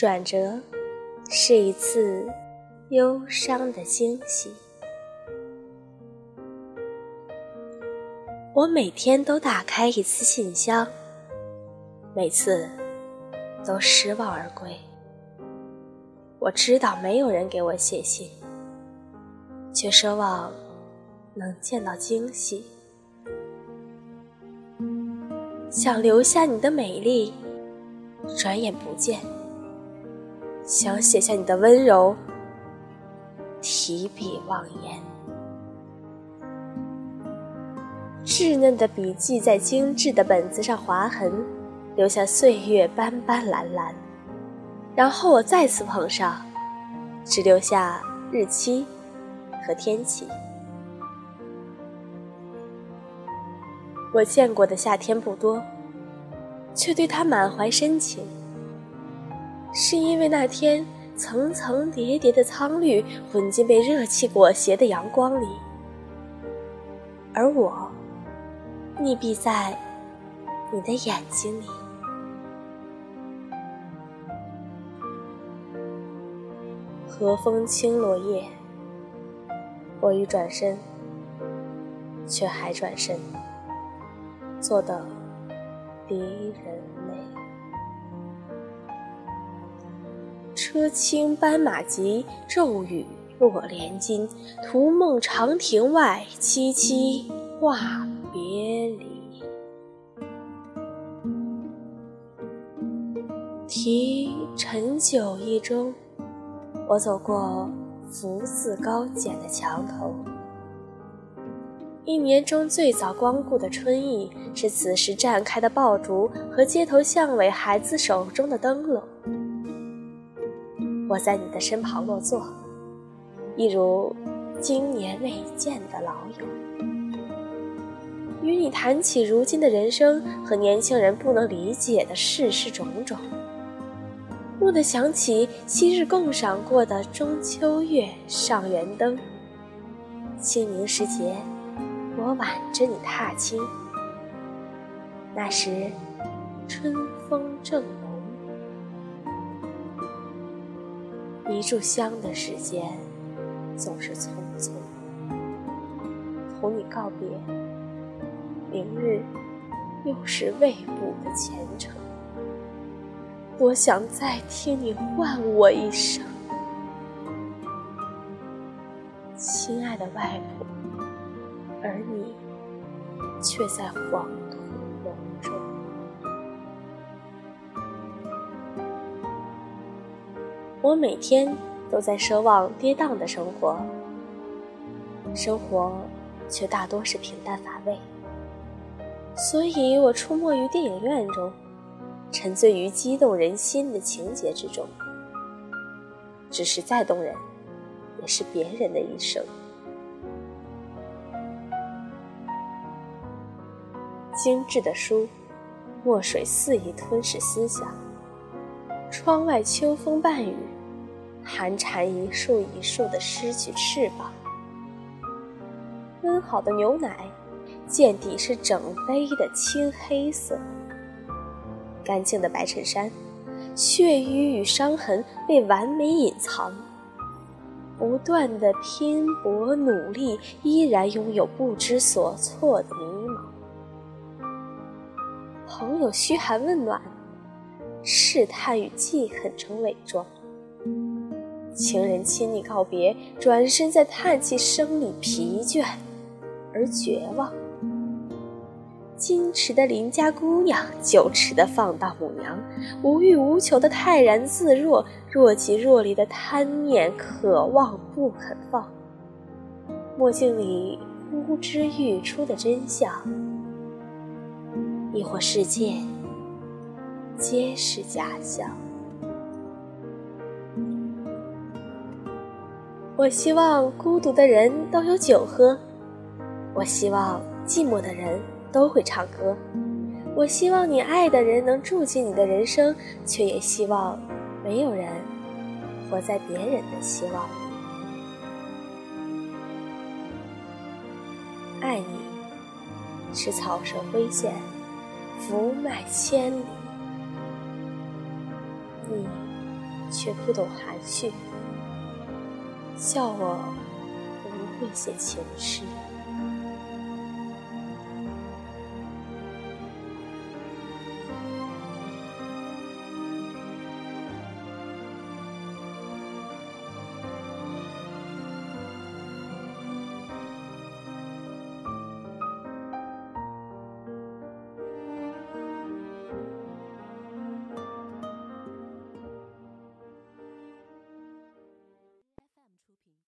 转折是一次忧伤的惊喜。我每天都打开一次信箱，每次都失望而归。我知道没有人给我写信，却奢望能见到惊喜。想留下你的美丽，转眼不见；想写下你的温柔，提笔忘言。稚嫩的笔迹在精致的本子上划痕，留下岁月斑斑蓝蓝。然后我再次碰上，只留下日期和天气。我见过的夏天不多，却对它满怀深情，是因为那天层层叠叠的苍绿混进被热气裹挟的阳光里，而我。溺毙在你的眼睛里。和风轻落叶，我欲转身，却还转身，坐等离人泪。车轻斑马急，骤雨落连津。屠梦长亭外，萋萋话。别离，题陈酒一盅，我走过福字高简的墙头。一年中最早光顾的春意，是此时绽开的爆竹和街头巷尾孩子手中的灯笼。我在你的身旁落座，一如经年未见的老友。与你谈起如今的人生和年轻人不能理解的世事种种，蓦地想起昔日共赏过的中秋月上元灯。清明时节，我挽着你踏青，那时春风正浓，一炷香的时间总是匆匆，同你告别。明日又是未卜的前程，多想再听你唤我一声，亲爱的外婆，而你却在黄土笼中。我每天都在奢望跌宕的生活，生活却大多是平淡乏味。所以我出没于电影院中，沉醉于激动人心的情节之中。只是再动人，也是别人的一生。精致的书，墨水肆意吞噬思想。窗外秋风伴雨，寒蝉一树一树的失去翅膀。温好的牛奶。见底是整杯的青黑色，干净的白衬衫，血瘀与伤痕被完美隐藏。不断的拼搏努力，依然拥有不知所措的迷茫。朋友嘘寒问暖，试探与记恨成伪装。情人亲昵告别，转身在叹气声里疲倦而绝望。矜持的邻家姑娘，羞耻的放荡母娘，无欲无求的泰然自若，若即若离的贪念渴望不肯放。墨镜里呼之欲出的真相，亦或世界皆是假象？我希望孤独的人都有酒喝，我希望寂寞的人。都会唱歌。我希望你爱的人能住进你的人生，却也希望没有人活在别人的希望里。爱你是草蛇灰线，福脉千里。却不懂含蓄，笑我不会写情诗。